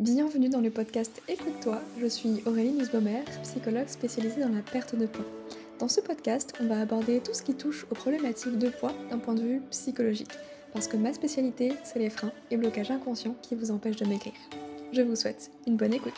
Bienvenue dans le podcast Écoute-toi, je suis Aurélie Nussbaumer, psychologue spécialisée dans la perte de poids. Dans ce podcast, on va aborder tout ce qui touche aux problématiques de poids d'un point de vue psychologique, parce que ma spécialité, c'est les freins et blocages inconscients qui vous empêchent de maigrir. Je vous souhaite une bonne écoute.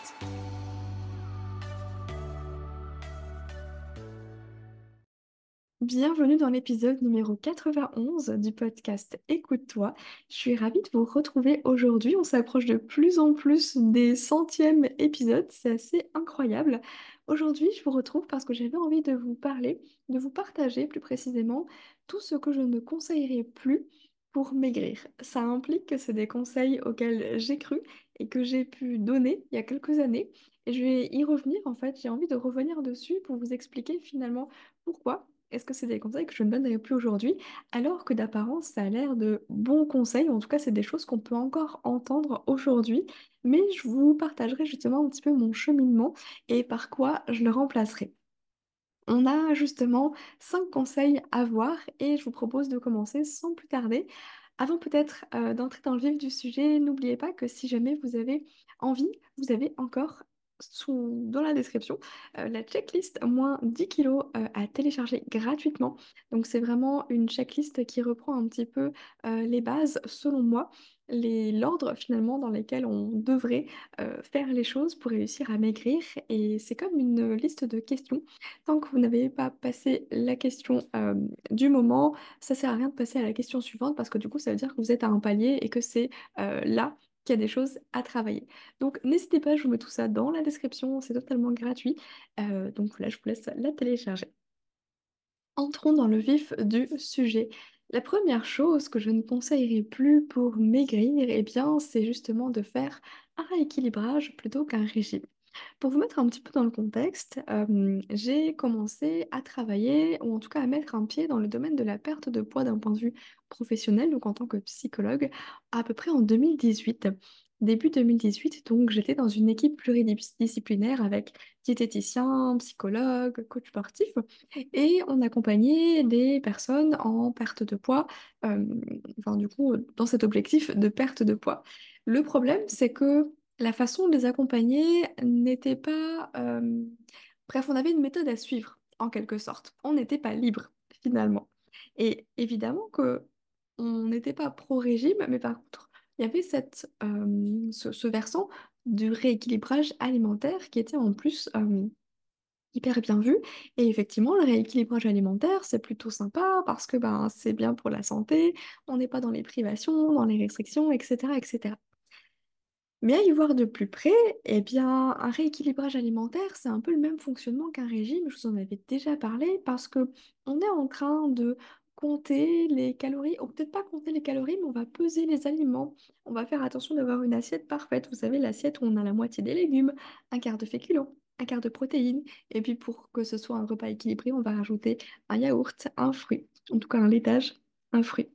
Bienvenue dans l'épisode numéro 91 du podcast Écoute-toi. Je suis ravie de vous retrouver aujourd'hui. On s'approche de plus en plus des centièmes épisodes. C'est assez incroyable. Aujourd'hui, je vous retrouve parce que j'avais envie de vous parler, de vous partager plus précisément tout ce que je ne conseillerais plus pour maigrir. Ça implique que c'est des conseils auxquels j'ai cru et que j'ai pu donner il y a quelques années. Et je vais y revenir en fait. J'ai envie de revenir dessus pour vous expliquer finalement pourquoi est-ce que c'est des conseils que je ne donnerai plus aujourd'hui, alors que d'apparence, ça a l'air de bons conseils, en tout cas, c'est des choses qu'on peut encore entendre aujourd'hui, mais je vous partagerai justement un petit peu mon cheminement et par quoi je le remplacerai. On a justement cinq conseils à voir et je vous propose de commencer sans plus tarder. Avant peut-être euh, d'entrer dans le vif du sujet, n'oubliez pas que si jamais vous avez envie, vous avez encore sous, dans la description euh, la checklist moins 10 kilos euh, à télécharger gratuitement. Donc c'est vraiment une checklist qui reprend un petit peu euh, les bases selon moi l'ordre finalement dans lequel on devrait faire les choses pour réussir à maigrir. Et c'est comme une liste de questions. Tant que vous n'avez pas passé la question du moment, ça sert à rien de passer à la question suivante parce que du coup ça veut dire que vous êtes à un palier et que c'est là qu'il y a des choses à travailler. Donc n'hésitez pas, je vous mets tout ça dans la description, c'est totalement gratuit. Euh, donc là, je vous laisse la télécharger. Entrons dans le vif du sujet. La première chose que je ne conseillerais plus pour maigrir, eh bien, c'est justement de faire un rééquilibrage plutôt qu'un régime. Pour vous mettre un petit peu dans le contexte, euh, j'ai commencé à travailler, ou en tout cas à mettre un pied dans le domaine de la perte de poids d'un point de vue professionnel, donc en tant que psychologue, à peu près en 2018. Début 2018, donc j'étais dans une équipe pluridisciplinaire avec diététicien, psychologue, coach sportif, et on accompagnait des personnes en perte de poids, euh, enfin du coup dans cet objectif de perte de poids. Le problème, c'est que la façon de les accompagner n'était pas... Bref, on avait une méthode à suivre, en quelque sorte. On n'était pas libre, finalement. Et évidemment que on n'était pas pro-régime, mais par contre, il y avait cette, ce, versant du rééquilibrage alimentaire qui était en plus hyper bien vu. Et effectivement, le rééquilibrage alimentaire, c'est plutôt sympa parce que ben, c'est bien pour la santé, on n'est pas dans les privations, dans les restrictions, etc., etc. Mais à y voir de plus près, eh bien, un rééquilibrage alimentaire, c'est un peu le même fonctionnement qu'un régime. Je vous en avais déjà parlé parce que on est en train de compter les calories, ou peut-être pas compter les calories, mais on va peser les aliments. On va faire attention d'avoir une assiette parfaite. Vous savez, l'assiette où on a la moitié des légumes, un quart de féculents, un quart de protéines. Et puis pour que ce soit un repas équilibré, on va rajouter un yaourt, un fruit, en tout cas un laitage, un fruit.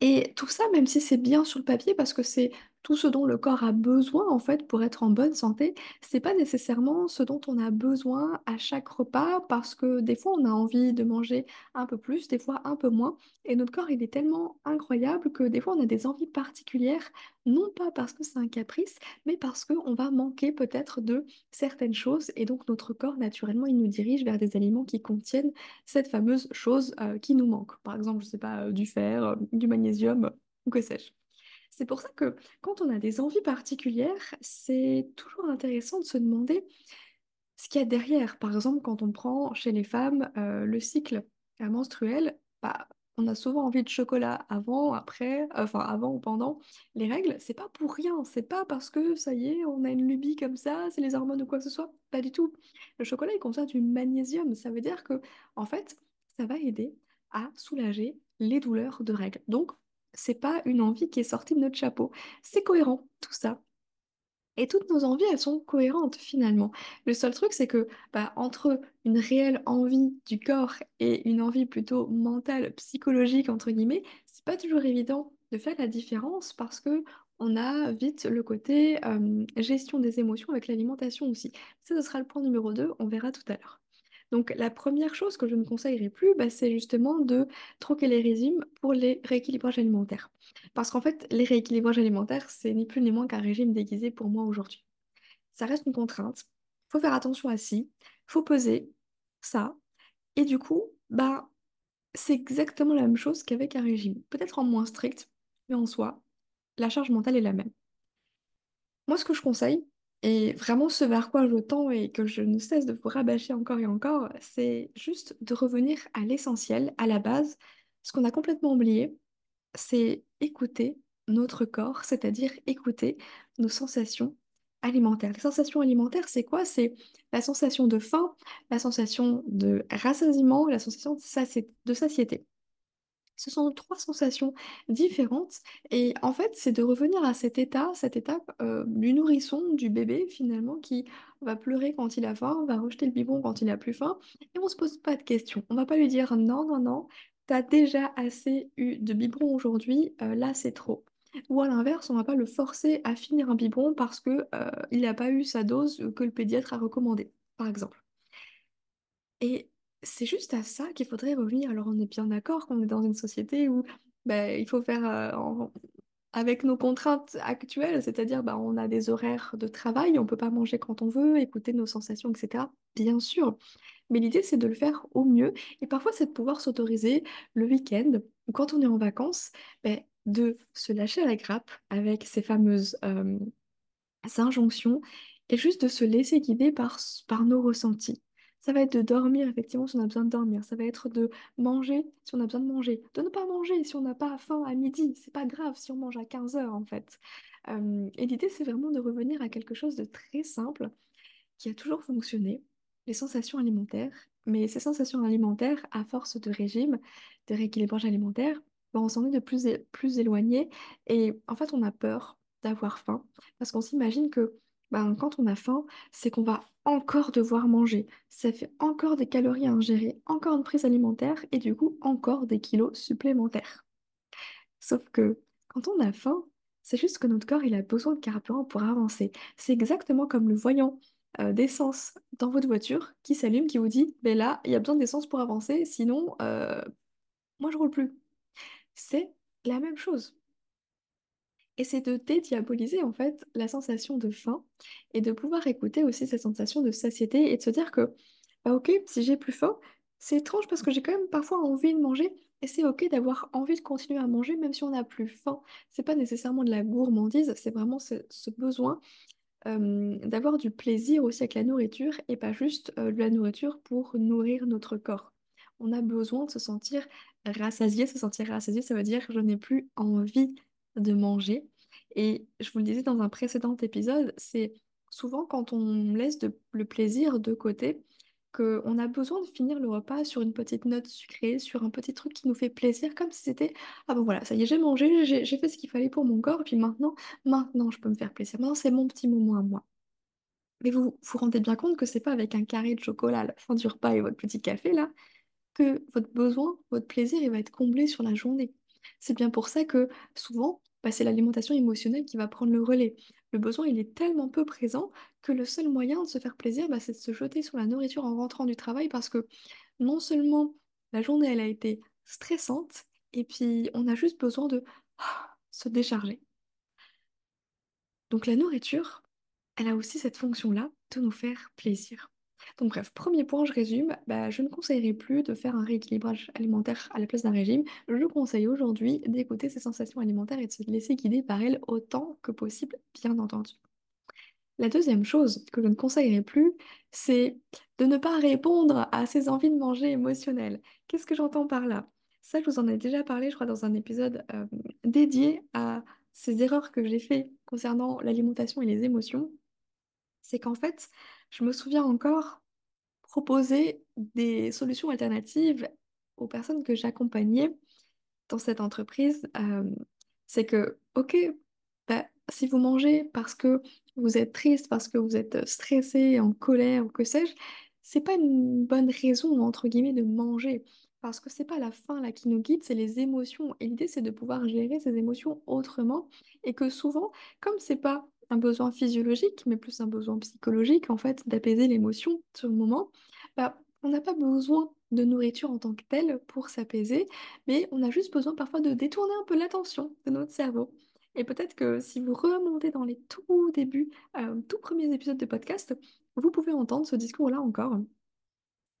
Et tout ça, même si c'est bien sur le papier, parce que c'est tout ce dont le corps a besoin en fait pour être en bonne santé, c'est pas nécessairement ce dont on a besoin à chaque repas, parce que des fois on a envie de manger un peu plus, des fois un peu moins, et notre corps il est tellement incroyable que des fois on a des envies particulières, non pas parce que c'est un caprice, mais parce qu'on va manquer peut-être de certaines choses, et donc notre corps naturellement il nous dirige vers des aliments qui contiennent cette fameuse chose euh, qui nous manque. Par exemple, je sais pas, euh, du fer, euh, du magnésium, ou que sais-je. C'est pour ça que quand on a des envies particulières, c'est toujours intéressant de se demander ce qu'il y a derrière. Par exemple, quand on prend chez les femmes euh, le cycle euh, menstruel, bah, on a souvent envie de chocolat avant, après, enfin avant ou pendant les règles. C'est pas pour rien, c'est pas parce que ça y est, on a une lubie comme ça, c'est les hormones ou quoi que ce soit. Pas du tout. Le chocolat, il contient du magnésium. Ça veut dire que, en fait, ça va aider à soulager les douleurs de règles. Donc, c'est pas une envie qui est sortie de notre chapeau. C'est cohérent, tout ça. Et toutes nos envies, elles sont cohérentes finalement. Le seul truc, c'est que bah, entre une réelle envie du corps et une envie plutôt mentale, psychologique, entre guillemets, c'est pas toujours évident de faire la différence parce que on a vite le côté euh, gestion des émotions avec l'alimentation aussi. Ça, ce sera le point numéro 2, on verra tout à l'heure. Donc la première chose que je ne conseillerais plus, bah, c'est justement de troquer les régimes pour les rééquilibrages alimentaires. Parce qu'en fait, les rééquilibrages alimentaires, c'est ni plus ni moins qu'un régime déguisé pour moi aujourd'hui. Ça reste une contrainte, faut faire attention à si, faut peser ça, et du coup, bah, c'est exactement la même chose qu'avec un régime. Peut-être en moins strict, mais en soi, la charge mentale est la même. Moi, ce que je conseille, et vraiment ce vers quoi je tends et que je ne cesse de vous rabâcher encore et encore, c'est juste de revenir à l'essentiel, à la base. Ce qu'on a complètement oublié, c'est écouter notre corps, c'est-à-dire écouter nos sensations alimentaires. Les sensations alimentaires, c'est quoi? C'est la sensation de faim, la sensation de rassasiement, la sensation de satié- de satiété. Ce sont trois sensations différentes et en fait, c'est de revenir à cet état, cette étape euh, du nourrisson, du bébé finalement, qui va pleurer quand il a faim, va rejeter le biberon quand il a plus faim et on se pose pas de questions. On va pas lui dire non, non, non, t'as déjà assez eu de biberon aujourd'hui, euh, là c'est trop. Ou à l'inverse, on va pas le forcer à finir un biberon parce que euh, n'a pas eu sa dose que le pédiatre a recommandée, par exemple. C'est juste à ça qu'il faudrait revenir. Alors on est bien d'accord qu'on est dans une société où bah, il faut faire euh, avec nos contraintes actuelles, c'est-à-dire bah, on a des horaires de travail, on peut pas manger quand on veut, écouter nos sensations, etc. Bien sûr. Mais l'idée c'est de le faire au mieux. Et parfois c'est de pouvoir s'autoriser le week-end quand on est en vacances, bah, de se lâcher à la grappe avec ces fameuses euh, injonctions et juste de se laisser guider par, par nos ressentis. Ça va être de dormir, effectivement, si on a besoin de dormir. Ça va être de manger si on a besoin de manger. De ne pas manger si on n'a pas faim à midi. C'est pas grave si on mange à 15 heures, en fait. Euh, et l'idée, c'est vraiment de revenir à quelque chose de très simple qui a toujours fonctionné, les sensations alimentaires. Mais ces sensations alimentaires, à force de régime, de rééquilibrage alimentaire, ben, on s'en est de plus, plus éloigné. Et en fait, on a peur d'avoir faim parce qu'on s'imagine que ben, quand on a faim, c'est qu'on va encore devoir manger. Ça fait encore des calories à ingérer, encore une prise alimentaire et du coup encore des kilos supplémentaires. Sauf que quand on a faim, c'est juste que notre corps, il a besoin de carburant pour avancer. C'est exactement comme le voyant euh, d'essence dans votre voiture qui s'allume, qui vous dit, ben là, il y a besoin d'essence pour avancer, sinon, euh, moi, je roule plus. C'est la même chose. Et c'est de dédiaboliser en fait la sensation de faim et de pouvoir écouter aussi cette sensation de satiété et de se dire que, bah ok, si j'ai plus faim, c'est étrange parce que j'ai quand même parfois envie de manger et c'est ok d'avoir envie de continuer à manger même si on n'a plus faim. C'est pas nécessairement de la gourmandise, c'est vraiment ce, besoin d'avoir du plaisir aussi avec la nourriture et pas juste de la nourriture pour nourrir notre corps. On a besoin de se sentir rassasié. Se sentir rassasié, ça veut dire je n'ai plus envie de manger. Et je vous le disais dans un précédent épisode, c'est souvent quand on laisse le plaisir de côté qu'on a besoin de finir le repas sur une petite note sucrée, sur un petit truc qui nous fait plaisir, comme si c'était ah bon voilà, ça y est, j'ai mangé, j'ai j'ai fait ce qu'il fallait pour mon corps, et puis maintenant, maintenant je peux me faire plaisir. Maintenant, c'est mon petit moment à moi. Mais vous vous rendez bien compte que c'est pas avec un carré de chocolat à la fin du repas et votre petit café là que votre besoin, votre plaisir, il va être comblé sur la journée. C'est bien pour ça que souvent, c'est l'alimentation émotionnelle qui va prendre le relais. Le besoin, il est tellement peu présent que le seul moyen de se faire plaisir, bah, c'est de se jeter sur la nourriture en rentrant du travail parce que non seulement la journée, elle a été stressante, et puis on a juste besoin de ah, se décharger. Donc la nourriture, elle a aussi cette fonction-là de nous faire plaisir. Donc bref, premier point, je résume, bah, je ne conseillerais plus de faire un rééquilibrage alimentaire à la place d'un régime. Je conseille aujourd'hui d'écouter ses sensations alimentaires et de se laisser guider par elles autant que possible, bien entendu. La deuxième chose que je ne conseillerais plus, c'est de ne pas répondre à ses envies de manger émotionnelles. Qu'est-ce que j'entends par là? Ça, je vous en ai déjà parlé, je crois, dans un épisode euh, dédié à ces erreurs que j'ai fait concernant l'alimentation et les émotions. C'est qu'en fait, je me souviens encore proposer des solutions alternatives aux personnes que j'accompagnais dans cette entreprise, euh, c'est que, ok, bah, si vous mangez parce que vous êtes triste, parce que vous êtes stressé, en colère ou que sais-je, c'est pas une bonne raison, entre guillemets, de manger. Parce que c'est pas la faim là qui nous guide, c'est les émotions. Et l'idée, c'est de pouvoir gérer ces émotions autrement. Et que souvent, comme c'est pas un besoin physiologique, mais plus un besoin psychologique, en fait, d'apaiser l'émotion sur le moment, bah, on n'a pas besoin de nourriture en tant que telle pour s'apaiser, mais on a juste besoin parfois de détourner un peu l'attention de notre cerveau. Et peut-être que si vous remontez dans les tout débuts, euh, tout premiers épisodes de podcast, vous pouvez entendre ce discours-là encore.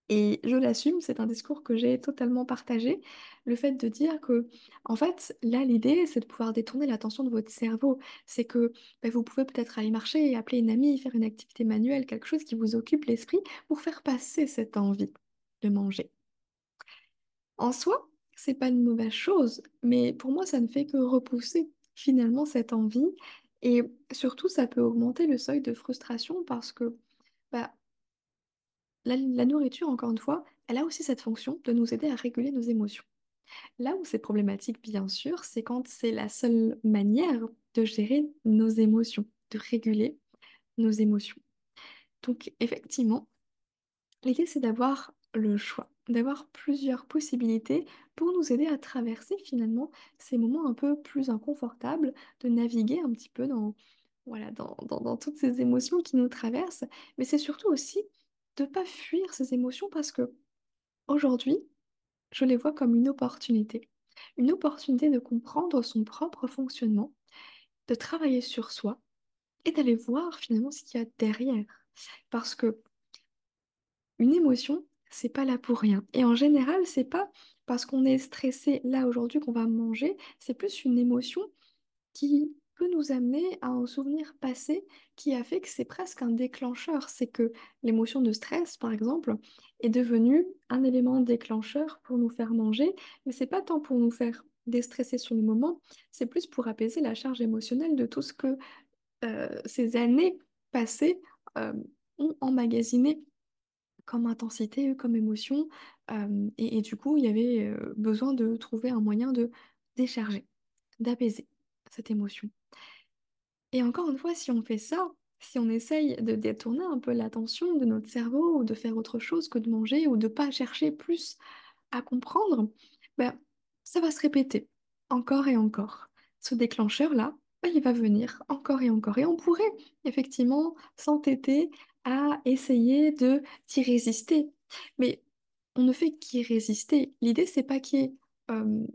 Et je l'assume, c'est un discours que j'ai totalement partagé. Le fait de dire que, en fait, là, l'idée, c'est de pouvoir détourner l'attention de votre cerveau. C'est que ben, vous pouvez peut-être aller marcher, appeler une amie, faire une activité manuelle, quelque chose qui vous occupe l'esprit pour faire passer cette envie de manger. En soi, c'est pas une mauvaise chose, mais pour moi, ça ne fait que repousser finalement cette envie. Et surtout, ça peut augmenter le seuil de frustration parce que bah, la, nourriture, encore une fois, elle a aussi cette fonction de nous aider à réguler nos émotions. Là où c'est problématique, bien sûr, c'est quand c'est la seule manière de gérer nos émotions, de réguler nos émotions. Donc, effectivement, l'idée, c'est d'avoir le choix, d'avoir plusieurs possibilités pour nous aider à traverser finalement ces moments un peu plus inconfortables, de naviguer un petit peu dans- dans toutes ces émotions qui nous traversent. Mais c'est surtout aussi de pas fuir ces émotions parce que aujourd'hui, je les vois comme une opportunité. Une opportunité de comprendre son propre fonctionnement, de travailler sur soi et d'aller voir finalement ce qu'il y a derrière. Parce que une émotion, c'est pas là pour rien. Et en général, c'est pas parce qu'on est stressé là aujourd'hui qu'on va manger, c'est plus une émotion qui peut nous amener à un souvenir passé qui a fait que c'est presque un déclencheur. C'est que l'émotion de stress, par exemple, est devenue un élément déclencheur pour nous faire manger, mais c'est pas tant pour nous faire déstresser sur le moment, c'est plus pour apaiser la charge émotionnelle de tout ce que euh, ces années passées euh, ont emmagasiné comme intensité, comme émotion. euh, et, du coup, il y avait besoin de trouver un moyen de décharger, d'apaiser cette émotion. Et encore une fois, si on fait ça, si on essaye de détourner un peu l'attention de notre cerveau ou de faire autre chose que de manger ou de pas chercher plus à comprendre, ben, ça va se répéter encore et encore. Ce déclencheur-là, ben, il va venir encore et encore. Et on pourrait effectivement s'entêter à essayer de d'y résister. Mais on ne fait qu'y résister. L'idée, c'est pas qu'il y ait, euh,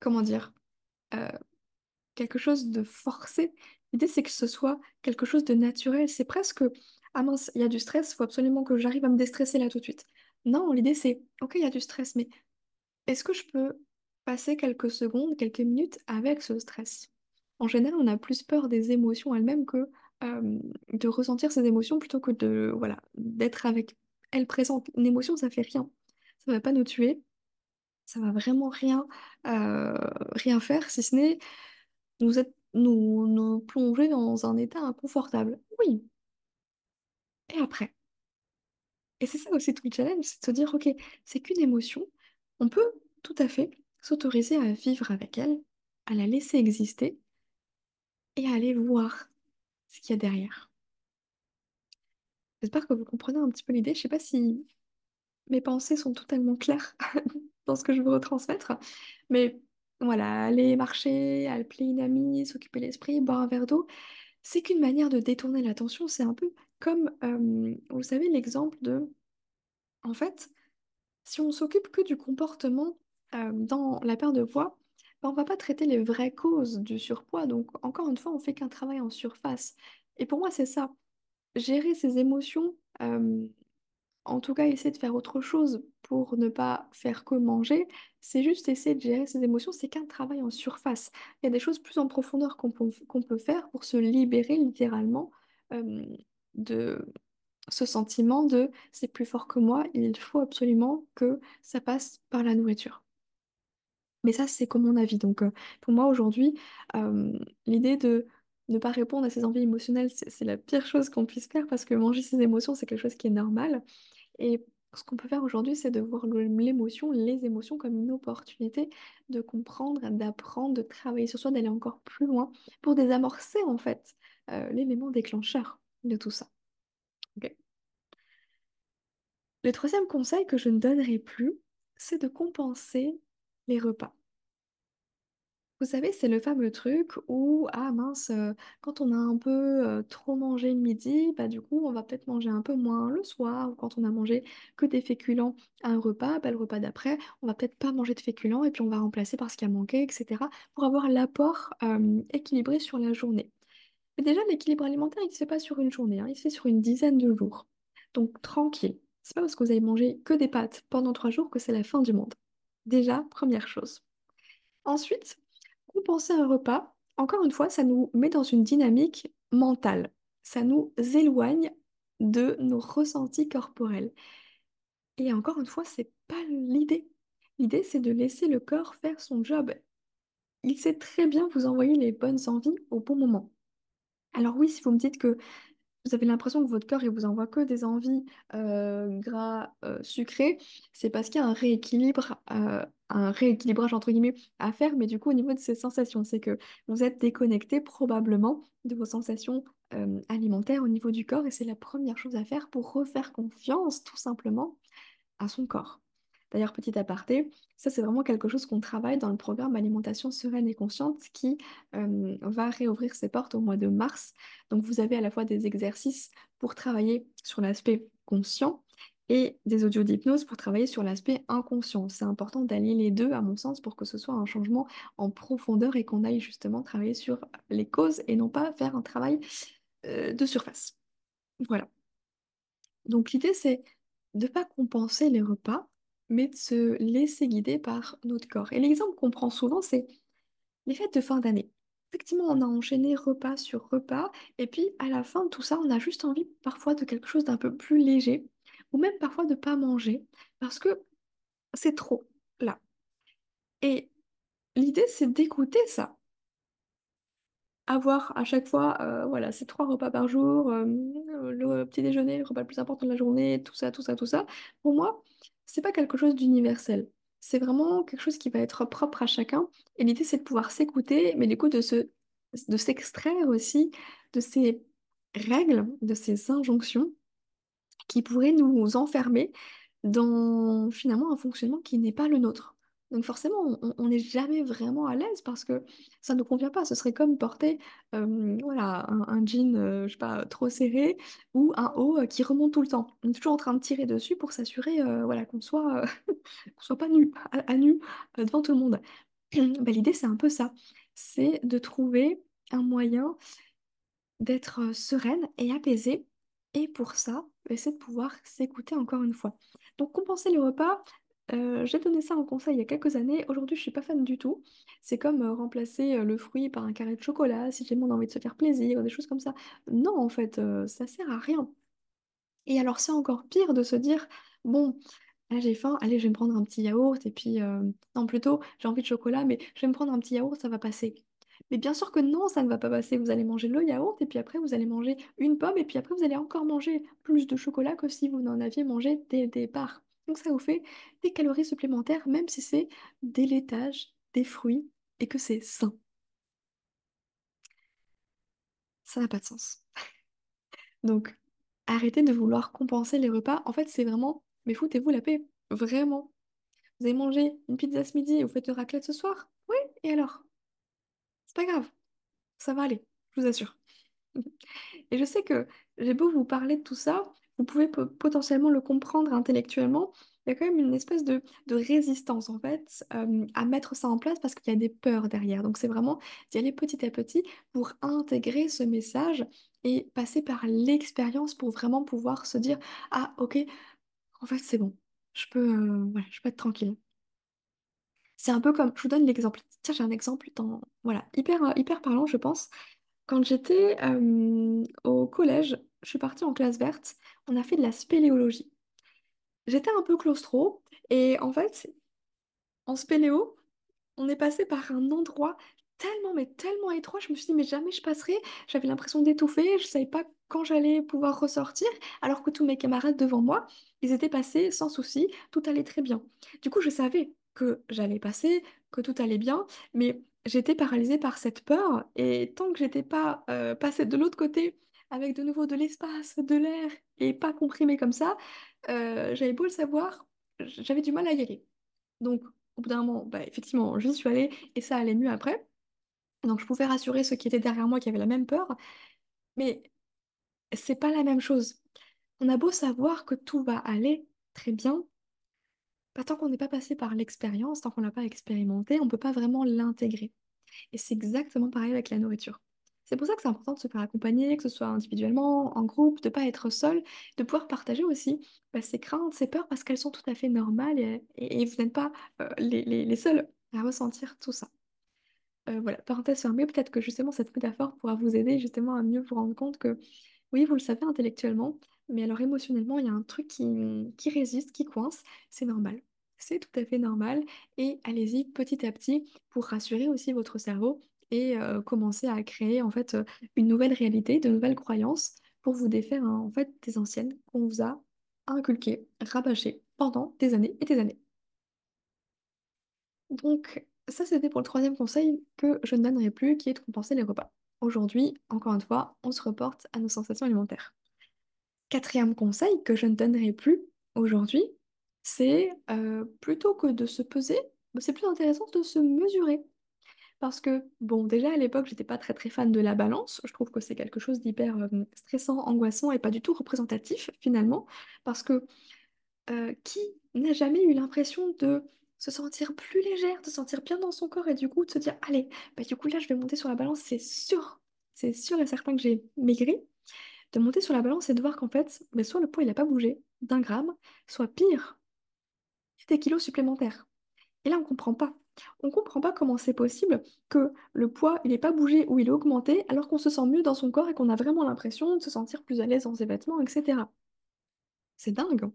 comment dire, euh, quelque chose de forcé. L'idée, c'est que ce soit quelque chose de naturel. C'est presque, ah mince, il y a du stress, il faut absolument que j'arrive à me déstresser là tout de suite. Non, l'idée, c'est, ok, il y a du stress, mais est-ce que je peux passer quelques secondes, quelques minutes avec ce stress? En général, on a plus peur des émotions elles-mêmes que de ressentir ces émotions plutôt que de, voilà, d'être avec elles présentes. Une émotion, ça fait rien. Ça va pas nous tuer. Ça va vraiment rien, rien faire, si ce n'est nous, nous, plonger dans un état inconfortable. Oui. Et après? Et c'est ça aussi tout le challenge, c'est de se dire, ok, c'est qu'une émotion. On peut tout à fait s'autoriser à vivre avec elle, à la laisser exister et à aller voir ce qu'il y a derrière. J'espère que vous comprenez un petit peu l'idée. Je sais pas si mes pensées sont totalement claires dans ce que je veux retransmettre, mais voilà, aller marcher, appeler une amie, s'occuper l'esprit, boire un verre d'eau, c'est qu'une manière de détourner l'attention. C'est un peu comme, euh, vous savez, l'exemple de, en fait, si on s'occupe que du comportement euh, dans la perte de poids, ben, on va pas traiter les vraies causes du surpoids. Donc, encore une fois, on fait qu'un travail en surface. Et pour moi, c'est ça. Gérer ses émotions, euh, en tout cas, essayer de faire autre chose pour ne pas faire que manger, c'est juste essayer de gérer ses émotions, c'est qu'un travail en surface. Il y a des choses plus en profondeur qu'on peut, qu'on peut faire pour se libérer littéralement de ce sentiment de c'est plus fort que moi, il faut absolument que ça passe par la nourriture. Mais ça, c'est comme mon avis. Donc, pour moi, aujourd'hui, l'idée de ne pas répondre à ses envies émotionnelles, c'est la pire chose qu'on puisse faire parce que manger ses émotions, c'est quelque chose qui est normal. Et ce qu'on peut faire aujourd'hui, c'est de voir l'émotion, les émotions comme une opportunité de comprendre, d'apprendre, de travailler sur soi, d'aller encore plus loin pour désamorcer en fait euh, l'élément déclencheur de tout ça. Le troisième conseil que je ne donnerai plus, c'est de compenser les repas. Vous savez, c'est le fameux truc où, ah mince, euh, quand on a un peu euh, trop mangé le midi, bah du coup, on va peut-être manger un peu moins le soir, ou quand on a mangé que des féculents à un repas, bah, le repas d'après, on va peut-être pas manger de féculents et puis on va remplacer par ce qui a manqué, etc., pour avoir l'apport équilibré sur la journée. Mais déjà, l'équilibre alimentaire, il ne se fait pas sur une journée, hein, il se fait sur une dizaine de jours. Donc, tranquille. C'est pas parce que vous avez mangé que des pâtes pendant trois jours que c'est la fin du monde. Déjà, première chose. Ensuite, compenser un repas, encore une fois, ça nous met dans une dynamique mentale. Ça nous éloigne de nos ressentis corporels. Et encore une fois, c'est pas l'idée. L'idée, c'est de laisser le corps faire son job. Il sait très bien vous envoyer les bonnes envies au bon moment. Alors oui, si vous me dites que vous avez l'impression que votre corps il vous envoie que des envies euh, gras euh, sucrés, c'est parce qu'il y a un euh, un rééquilibrage entre guillemets à faire, mais du coup au niveau de ces sensations, c'est que vous êtes déconnecté probablement de vos sensations alimentaires au niveau du corps et c'est la première chose à faire pour refaire confiance tout simplement à son corps. D'ailleurs, petit aparté, ça c'est vraiment quelque chose qu'on travaille dans le programme Alimentation sereine et consciente qui euh, va réouvrir ses portes au mois de mars. Donc vous avez à la fois des exercices pour travailler sur l'aspect conscient et des audios d'hypnose pour travailler sur l'aspect inconscient. C'est important d'allier les deux, à mon sens, pour que ce soit un changement en profondeur et qu'on aille justement travailler sur les causes et non pas faire un travail euh, de surface. Voilà. Donc l'idée, c'est de ne pas compenser les repas, mais de se laisser guider par notre corps. Et l'exemple qu'on prend souvent, c'est les fêtes de fin d'année. Effectivement, on a enchaîné repas sur repas, et puis à la fin de tout ça, on a juste envie parfois de quelque chose d'un peu plus léger, ou même parfois de ne pas manger, parce que c'est trop là. Et l'idée, c'est d'écouter ça avoir à chaque fois, euh, voilà, ces trois repas par jour, euh, le petit déjeuner, le repas le plus important de la journée, tout ça, tout ça, tout ça. Pour moi, c'est pas quelque chose d'universel. C'est vraiment quelque chose qui va être propre à chacun. Et l'idée, c'est de pouvoir s'écouter, mais du coup, de se, de s'extraire aussi de ces règles, de ces injonctions qui pourraient nous enfermer dans finalement un fonctionnement qui n'est pas le nôtre. Donc forcément, on n'est jamais vraiment à l'aise parce que ça ne convient pas. Ce serait comme porter euh, un, jean, euh, pas, trop serré ou un haut euh, qui remonte tout le temps. On est toujours en train de tirer dessus pour s'assurer voilà, qu'on soit, soit pas nu, à, nu devant tout le monde. Bah, l'idée, c'est un peu ça. C'est de trouver un moyen d'être sereine et apaisée. Et pour ça, essayer de pouvoir s'écouter encore une fois. Donc compenser les repas, euh, j'ai donné ça en conseil il y a quelques années. Aujourd'hui, je suis pas fan du tout. C'est comme euh, remplacer le fruit par un carré de chocolat si j'ai on a envie de se faire plaisir, des choses comme ça. Non, en fait, ça sert à rien. Et alors, c'est encore pire de se dire, bon, j'ai faim, allez, je vais me prendre un petit yaourt, et puis, non, plutôt, j'ai envie de chocolat, mais je vais me prendre un petit yaourt, ça va passer. Mais bien sûr que non, ça ne va pas passer. Vous allez manger le yaourt et puis après vous allez manger une pomme et puis après vous allez encore manger plus de chocolat que si vous n'en aviez mangé dès le départ. Donc ça vous fait des calories supplémentaires même si c'est des laitages, des fruits et que c'est sain. Ça n'a pas de sens. Donc arrêtez de vouloir compenser les repas. En fait c'est vraiment, mais foutez-vous la paix. Vraiment. Vous avez mangé une pizza ce midi et vous faites une raclette ce soir? Oui, et alors? C'est pas grave, ça va aller, je vous assure. Et je sais que j'ai beau vous parler de tout ça, vous pouvez po- potentiellement le comprendre intellectuellement. Il y a quand même une espèce de, résistance en fait à mettre ça en place parce qu'il y a des peurs derrière. Donc c'est vraiment d'y aller petit à petit pour intégrer ce message et passer par l'expérience pour vraiment pouvoir se dire, ah ok, en fait c'est bon, je peux, euh, voilà, je peux être tranquille. C'est un peu comme, je vous donne l'exemple. Tiens, j'ai un exemple dans, voilà, hyper, euh, hyper parlant, je pense. Quand j'étais au collège, je suis partie en classe verte, on a fait de la spéléologie. J'étais un peu claustro et en fait, en spéléo, on est passé par un endroit tellement, mais tellement étroit. Je me suis dit, mais jamais je passerai. J'avais l'impression d'étouffer. Je savais pas quand j'allais pouvoir ressortir, alors que tous mes camarades devant moi, ils étaient passés sans souci. Tout allait très bien. Du coup, je savais que j'allais passer, que tout allait bien, mais j'étais paralysée par cette peur. Et tant que j'étais pas euh, passée de l'autre côté, avec de nouveau de l'espace, de l'air, et pas comprimé comme ça, euh, j'avais beau le savoir, j'avais du mal à y aller. Donc, au bout d'un moment, bah, effectivement, j'y suis allée et ça allait mieux après. Donc je pouvais rassurer ceux qui étaient derrière moi qui avaient la même peur, mais c'est pas la même chose. On a beau savoir que tout va aller très bien, pas tant qu'on n'est pas passé par l'expérience, tant qu'on l'a pas expérimenté, on peut pas vraiment l'intégrer. Et c'est exactement pareil avec la nourriture. C'est pour ça que c'est important de se faire accompagner, que ce soit individuellement, en groupe, de ne pas être seul, de pouvoir partager aussi bah, ses craintes, ses peurs, parce qu'elles sont tout à fait normales et, vous n'êtes pas euh, les, seuls à ressentir tout ça. Euh, voilà, parenthèse fermée, peut-être que justement cette métaphore pourra vous aider justement à mieux vous rendre compte que oui, vous le savez intellectuellement, mais alors émotionnellement, il y a un truc qui, qui résiste, qui coince, c'est normal. C'est tout à fait normal et allez-y petit à petit pour rassurer aussi votre cerveau commencer à créer en fait une nouvelle réalité, de nouvelles croyances pour vous défaire hein, en fait des anciennes qu'on vous a inculquées, rabâchées pendant des années et des années. Donc, ça, c'était pour le troisième conseil que je ne donnerai plus, qui est de compenser les repas. Aujourd'hui, encore une fois, on se reporte à nos sensations alimentaires. Quatrième conseil que je ne donnerai plus aujourd'hui, c'est plutôt que de se peser, c'est plus intéressant de se mesurer. Parce que, bon, déjà à l'époque, j'étais pas très très fan de la balance. Je trouve que c'est quelque chose d'hyper stressant, angoissant et pas du tout représentatif finalement. Parce que qui n'a jamais eu l'impression de se sentir plus légère, de se sentir bien dans son corps et du coup de se dire, allez, bah, du coup là je vais monter sur la balance, c'est sûr, c'est sûr et certain que j'ai maigri, de monter sur la balance et de voir qu'en fait, bah, soit le poids il n'a pas bougé d'un gramme, soit pire, des kilos supplémentaires. Et là on comprend pas. On comprend pas comment c'est possible que le poids il n'ait pas bougé ou il est augmenté alors qu'on se sent mieux dans son corps et qu'on a vraiment l'impression de se sentir plus à l'aise dans ses vêtements, etc. C'est dingue.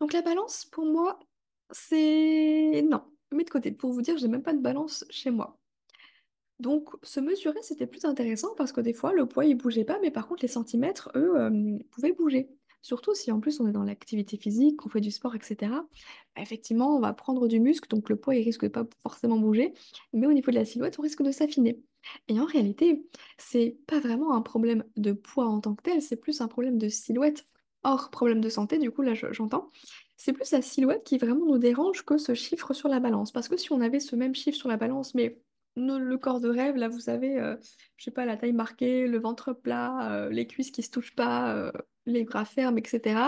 Donc la balance, pour moi, c'est... Non, mets de côté. Pour vous dire, j'ai même pas de balance chez moi. Donc se mesurer, c'était plus intéressant parce que des fois, le poids, il bougeait pas, mais par contre, les centimètres, eux, euh, pouvaient bouger. Surtout si en plus on est dans l'activité physique, qu'on fait du sport, etc. Effectivement, on va prendre du muscle, donc le poids, il risque de pas forcément bouger, mais au niveau de la silhouette, on risque de s'affiner. Et en réalité, c'est pas vraiment un problème de poids en tant que tel, c'est plus un problème de silhouette. Hors problème de santé, du coup, là, je- j'entends. C'est plus la silhouette qui vraiment nous dérange que ce chiffre sur la balance. Parce que si on avait ce même chiffre sur la balance, mais le corps de rêve, là, vous savez, euh, je sais pas, la taille marquée, le ventre plat, euh, les cuisses qui se touchent pas, euh, les bras fermes, etc.,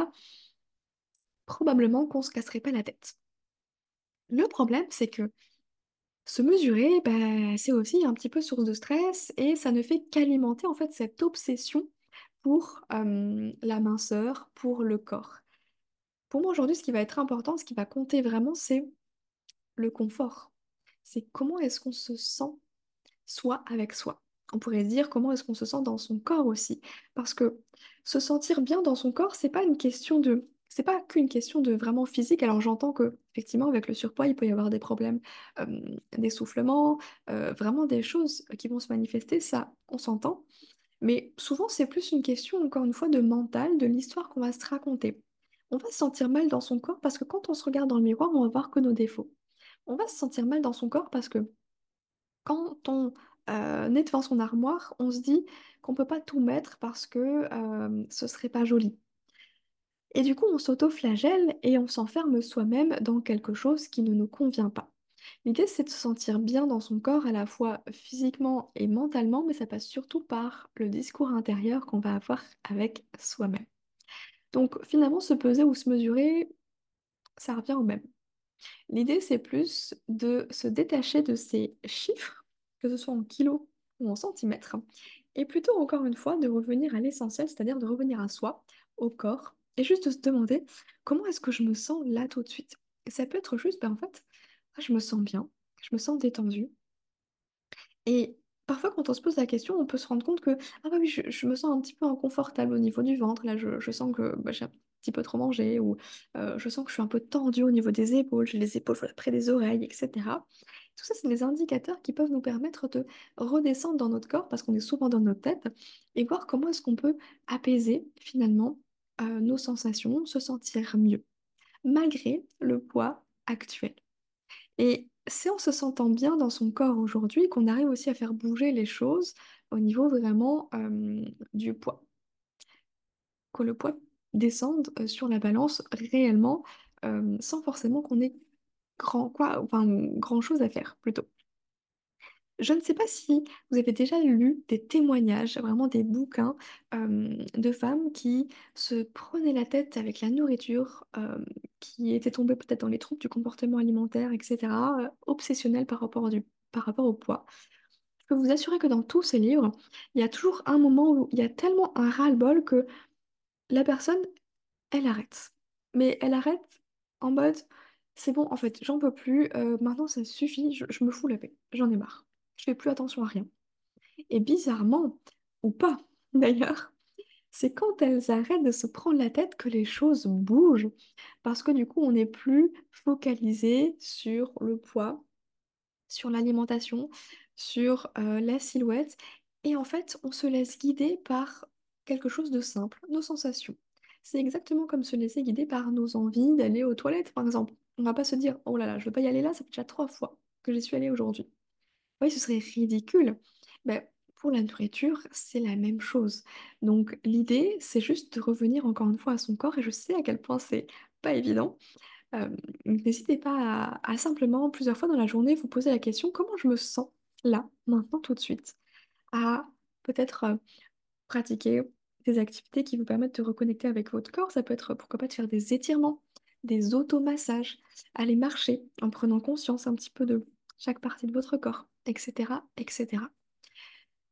probablement qu'on se casserait pas la tête. Le problème, c'est que se mesurer, bah, c'est aussi un petit peu source de stress et ça ne fait qu'alimenter en fait cette obsession pour euh, la minceur, pour le corps. Pour moi, aujourd'hui, ce qui va être important, ce qui va compter vraiment, c'est le confort. C'est comment est-ce qu'on se sent soi avec soi. On pourrait se dire comment est-ce qu'on se sent dans son corps aussi. Parce que se sentir bien dans son corps, c'est pas une question de... C'est pas qu'une question de vraiment physique. Alors j'entends que effectivement avec le surpoids, il peut y avoir des problèmes d'essoufflement, vraiment des choses qui vont se manifester, ça on s'entend. Mais souvent c'est plus une question encore une fois de mental, de l'histoire qu'on va se raconter. On va se sentir mal dans son corps parce que quand on se regarde dans le miroir, on va voir que nos défauts. On va se sentir mal dans son corps parce que quand on euh, est devant son armoire, on se dit qu'on peut pas tout mettre parce que euh, ce serait pas joli. Et du coup, on s'auto-flagelle et on s'enferme soi-même dans quelque chose qui ne nous convient pas. L'idée, c'est de se sentir bien dans son corps à la fois physiquement et mentalement, mais ça passe surtout par le discours intérieur qu'on va avoir avec soi-même. Donc finalement, se peser ou se mesurer, ça revient au même. L'idée, c'est plus de se détacher de ces chiffres, que ce soit en kilos ou en centimètres, et plutôt, encore une fois, de revenir à l'essentiel, c'est-à-dire de revenir à soi, au corps, et juste de se demander comment est-ce que je me sens là tout de suite. Et ça peut être juste, ben en fait, ah, je me sens bien, je me sens détendue, et parfois, quand on se pose la question, on peut se rendre compte que ah bah oui, je, me sens un petit peu inconfortable au niveau du ventre. Là, je, je sens que bah, j'ai un petit peu trop mangé ou euh, je sens que je suis un peu tendue au niveau des épaules, j'ai les épaules près des oreilles, etc. Tout ça, c'est des indicateurs qui peuvent nous permettre de redescendre dans notre corps parce qu'on est souvent dans notre tête et voir comment est-ce qu'on peut apaiser finalement euh, nos sensations, se sentir mieux malgré le poids actuel. Et c'est en se sentant bien dans son corps aujourd'hui qu'on arrive aussi à faire bouger les choses au niveau vraiment euh, du poids. Que le poids descende euh, sur la balance réellement sans forcément qu'on ait grand quoi, enfin grand chose à faire plutôt. Je ne sais pas si vous avez déjà lu des témoignages, vraiment des bouquins de femmes qui se prenaient la tête avec la nourriture, qui étaient tombées peut-être dans les troubles du comportement alimentaire, etc., obsessionnelles par rapport du, par rapport au poids. Je peux vous assurer que dans tous ces livres, il y a toujours un moment où il y a tellement un ras-le-bol que la personne, elle arrête. Mais elle arrête en mode, c'est bon, en fait, j'en peux plus, euh, maintenant ça suffit, je, me fous la paix, j'en ai marre. Je fais plus attention à rien. Et bizarrement, ou pas d'ailleurs, c'est quand elles arrêtent de se prendre la tête que les choses bougent. Parce que du coup, on n'est plus focalisé sur le poids, sur l'alimentation, sur euh, la silhouette. Et en fait, on se laisse guider par quelque chose de simple, nos sensations. C'est exactement comme se laisser guider par nos envies d'aller aux toilettes, par exemple. On va pas se dire, oh là là, je veux pas y aller là, ça fait déjà trois fois que j'y suis allée aujourd'hui. Oui, ce serait ridicule. Ben, pour la nourriture, c'est la même chose. Donc l'idée, c'est juste de revenir encore une fois à son corps, et je sais à quel point c'est pas évident. N'hésitez pas à, à simplement, plusieurs fois dans la journée, vous poser la question, comment je me sens là, maintenant, tout de suite, à peut-être euh, pratiquer des activités qui vous permettent de reconnecter avec votre corps. Ça peut être, pourquoi pas, de faire des étirements, des automassages, aller marcher en prenant conscience un petit peu de chaque partie de votre corps, etc., etc.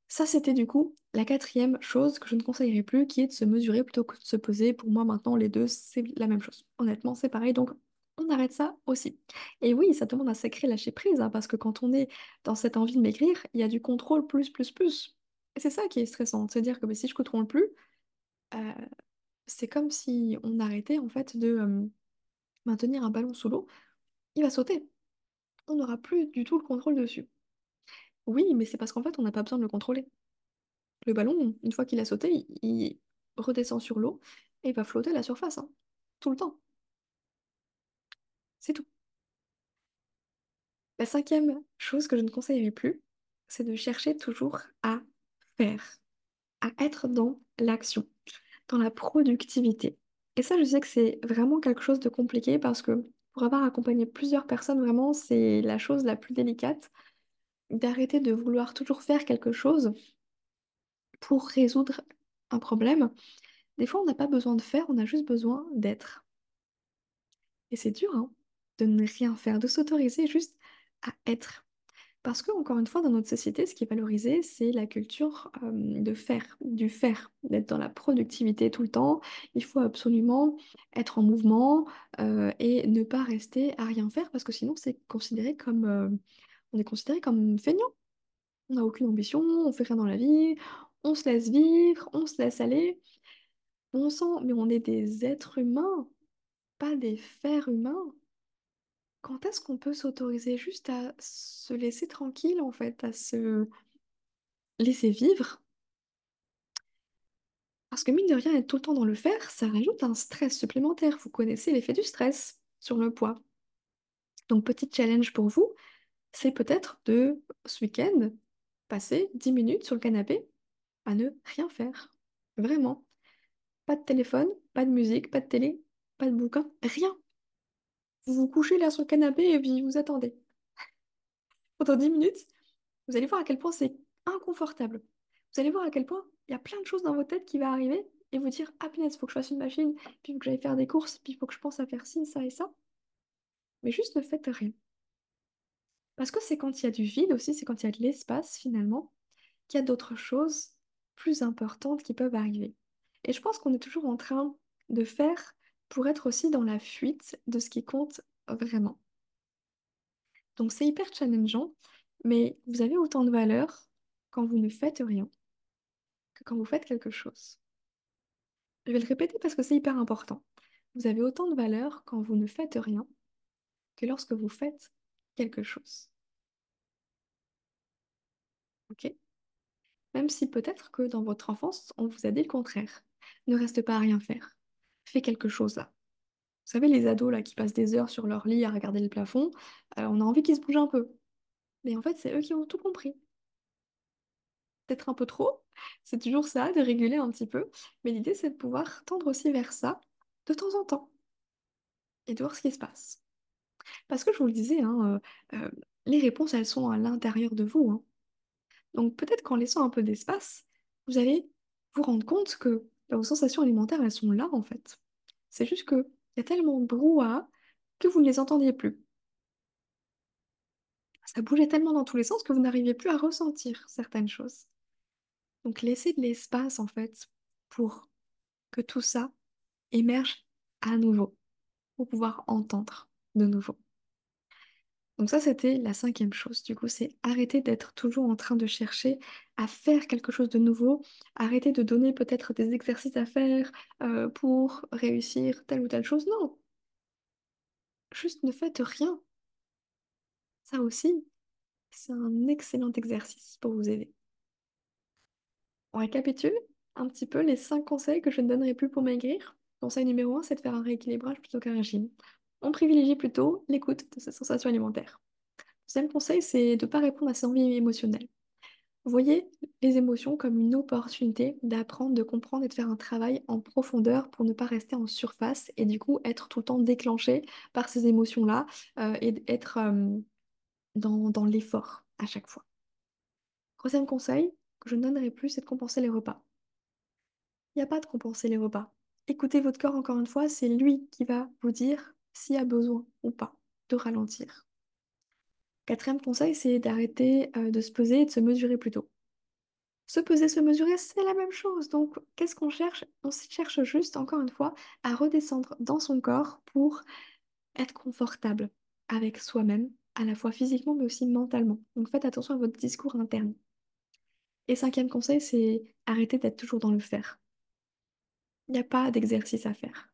Ça, c'était du coup la quatrième chose que je ne conseillerais plus, qui est de se mesurer plutôt que de se peser. Pour moi, maintenant, les deux, c'est la même chose. Honnêtement, c'est pareil. Donc, on arrête ça aussi. Et oui, ça demande un sacré lâcher prise, hein, parce que quand on est dans cette envie de maigrir, il y a du contrôle plus, plus, plus. Et c'est ça qui est stressant, de se dire que bah, si je contrôle plus, euh, c'est comme si on arrêtait en fait de maintenir un ballon sous l'eau, il va sauter. On n'aura plus du tout le contrôle dessus. Oui, mais c'est parce qu'en fait, on n'a pas besoin de le contrôler. Le ballon, une fois qu'il a sauté, il, redescend sur l'eau et il va flotter à la surface, hein, tout le temps. C'est tout. La cinquième chose que je ne conseillerais plus, c'est de chercher toujours à faire, à être dans l'action, dans la productivité. Et ça, je sais que c'est vraiment quelque chose de compliqué parce que pour avoir accompagné plusieurs personnes, vraiment, c'est la chose la plus délicate d'arrêter de vouloir toujours faire quelque chose pour résoudre un problème. Des fois, on n'a pas besoin de faire, on a juste besoin d'être. Et c'est dur, hein, de ne rien faire, de s'autoriser juste à être. Parce que, encore une fois, dans notre société, ce qui est valorisé, c'est la culture de faire, du faire, d'être dans la productivité tout le temps. Il faut absolument être en mouvement et ne pas rester à rien faire parce que sinon, c'est considéré comme, on est considéré comme feignant. On n'a aucune ambition, on fait rien dans la vie, on se laisse vivre, on se laisse aller. Bon sang, mais on est des êtres humains, pas des fers humains. Quand est-ce qu'on peut s'autoriser juste à se laisser tranquille, en fait, à se laisser vivre? Parce que mine de rien, être tout le temps dans le faire, ça rajoute un stress supplémentaire. Vous connaissez l'effet du stress sur le poids. Donc, petit challenge pour vous, c'est peut-être de, ce week-end, passer 10 minutes sur le canapé à ne rien faire. Vraiment. Pas de téléphone, pas de musique, pas de télé, pas de bouquin, rien. Vous vous couchez là sur le canapé et puis vous attendez. Pendant 10 minutes, vous allez voir à quel point c'est inconfortable. Vous allez voir à quel point il y a plein de choses dans votre tête qui vont arriver et vous dire, ah punaise, faut que je fasse une machine, puis il faut que j'aille faire des courses, puis il faut que je pense à faire ci, ça et ça. Mais juste ne faites rien. Parce que c'est quand il y a du vide aussi, c'est quand il y a de l'espace finalement, qu'il y a d'autres choses plus importantes qui peuvent arriver. Et je pense qu'on est toujours en train de faire pour être aussi dans la fuite de ce qui compte vraiment. Donc c'est hyper challengeant, mais vous avez autant de valeur quand vous ne faites rien que quand vous faites quelque chose. Je vais le répéter parce que c'est hyper important. Vous avez autant de valeur quand vous ne faites rien que lorsque vous faites quelque chose. Ok? Même si peut-être que dans votre enfance, on vous a dit le contraire. Ne reste pas à rien faire. Quelque chose là. Vous savez, les ados là qui passent des heures sur leur lit à regarder le plafond, euh, on a envie qu'ils se bougent un peu. Mais en fait, c'est eux qui ont tout compris. Peut-être un peu trop, c'est toujours ça, de réguler un petit peu. Mais l'idée, c'est de pouvoir tendre aussi vers ça de temps en temps et de voir ce qui se passe. Parce que je vous le disais, hein, heu heu, les réponses, elles sont à l'intérieur de vous, hein. Donc peut-être qu'en laissant un peu d'espace, vous allez vous rendre compte que, vos sensations alimentaires, elles sont là, en fait. C'est juste qu'il y a tellement de brouhaha que vous ne les entendiez plus. Ça bougeait tellement dans tous les sens que vous n'arriviez plus à ressentir certaines choses. Donc laissez de l'espace, en fait, pour que tout ça émerge à nouveau, pour pouvoir entendre de nouveau. Donc ça, c'était la cinquième chose, du coup, c'est arrêter d'être toujours en train de chercher à faire quelque chose de nouveau, arrêter de donner peut-être des exercices à faire, heu, pour réussir telle ou telle chose, non! Juste ne faites rien. Ça aussi, c'est un excellent exercice pour vous aider. On récapitule un petit peu les 5 conseils que je ne donnerai plus pour maigrir. Conseil numéro 1, c'est de faire un rééquilibrage plutôt qu'un régime. On privilégie plutôt l'écoute de ses sensations alimentaires. Deuxième conseil, c'est de ne pas répondre à ses envies émotionnelles. Voyez les émotions comme une opportunité d'apprendre, de comprendre et de faire un travail en profondeur pour ne pas rester en surface et du coup être tout le temps déclenché par ces émotions-là, heu, et d'être, hem, dans l'effort à chaque fois. Troisième conseil que je ne donnerai plus, c'est de compenser les repas. Il y a pas de compenser les repas. Écoutez votre corps encore une fois, c'est lui qui va vous dire s'il y a besoin ou pas de ralentir. Quatrième conseil, c'est d'arrêter, heu, de se peser et de se mesurer plutôt. Se peser, se mesurer, c'est la même chose, donc qu'est-ce qu'on cherche? On cherche juste, encore une fois, à redescendre dans son corps pour être confortable avec soi-même, à la fois physiquement mais aussi mentalement. Donc faites attention à votre discours interne. Et cinquième conseil, c'est arrêter d'être toujours dans le faire. Il y a pas d'exercice à faire.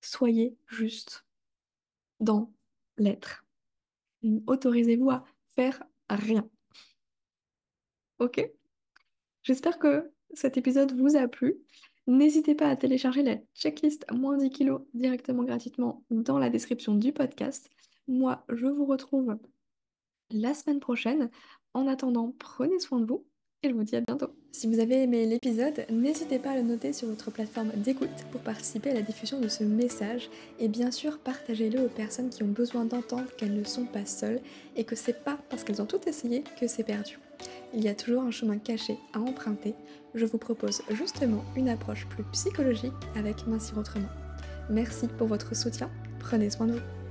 Soyez juste dans l'être. Mmh, autorisez-vous à faire rien. OK? J'espère que cet épisode vous a plu. N'hésitez pas à télécharger la checklist moins 10 kilos directement gratuitement dans la description du podcast. Moi, je vous retrouve la semaine prochaine. En attendant, prenez soin de vous et je vous dis à bientôt. Si vous avez aimé l'épisode, n'hésitez pas à le noter sur votre plateforme d'écoute pour participer à la diffusion de ce message et bien sûr partagez-le aux personnes qui ont besoin d'entendre qu'elles ne sont pas seules et que c'est pas parce qu'elles ont tout essayé que c'est perdu. Il y a toujours un chemin caché à emprunter. Je vous propose justement une approche plus psychologique avec Mincir autrement. Merci pour votre soutien, prenez soin de vous.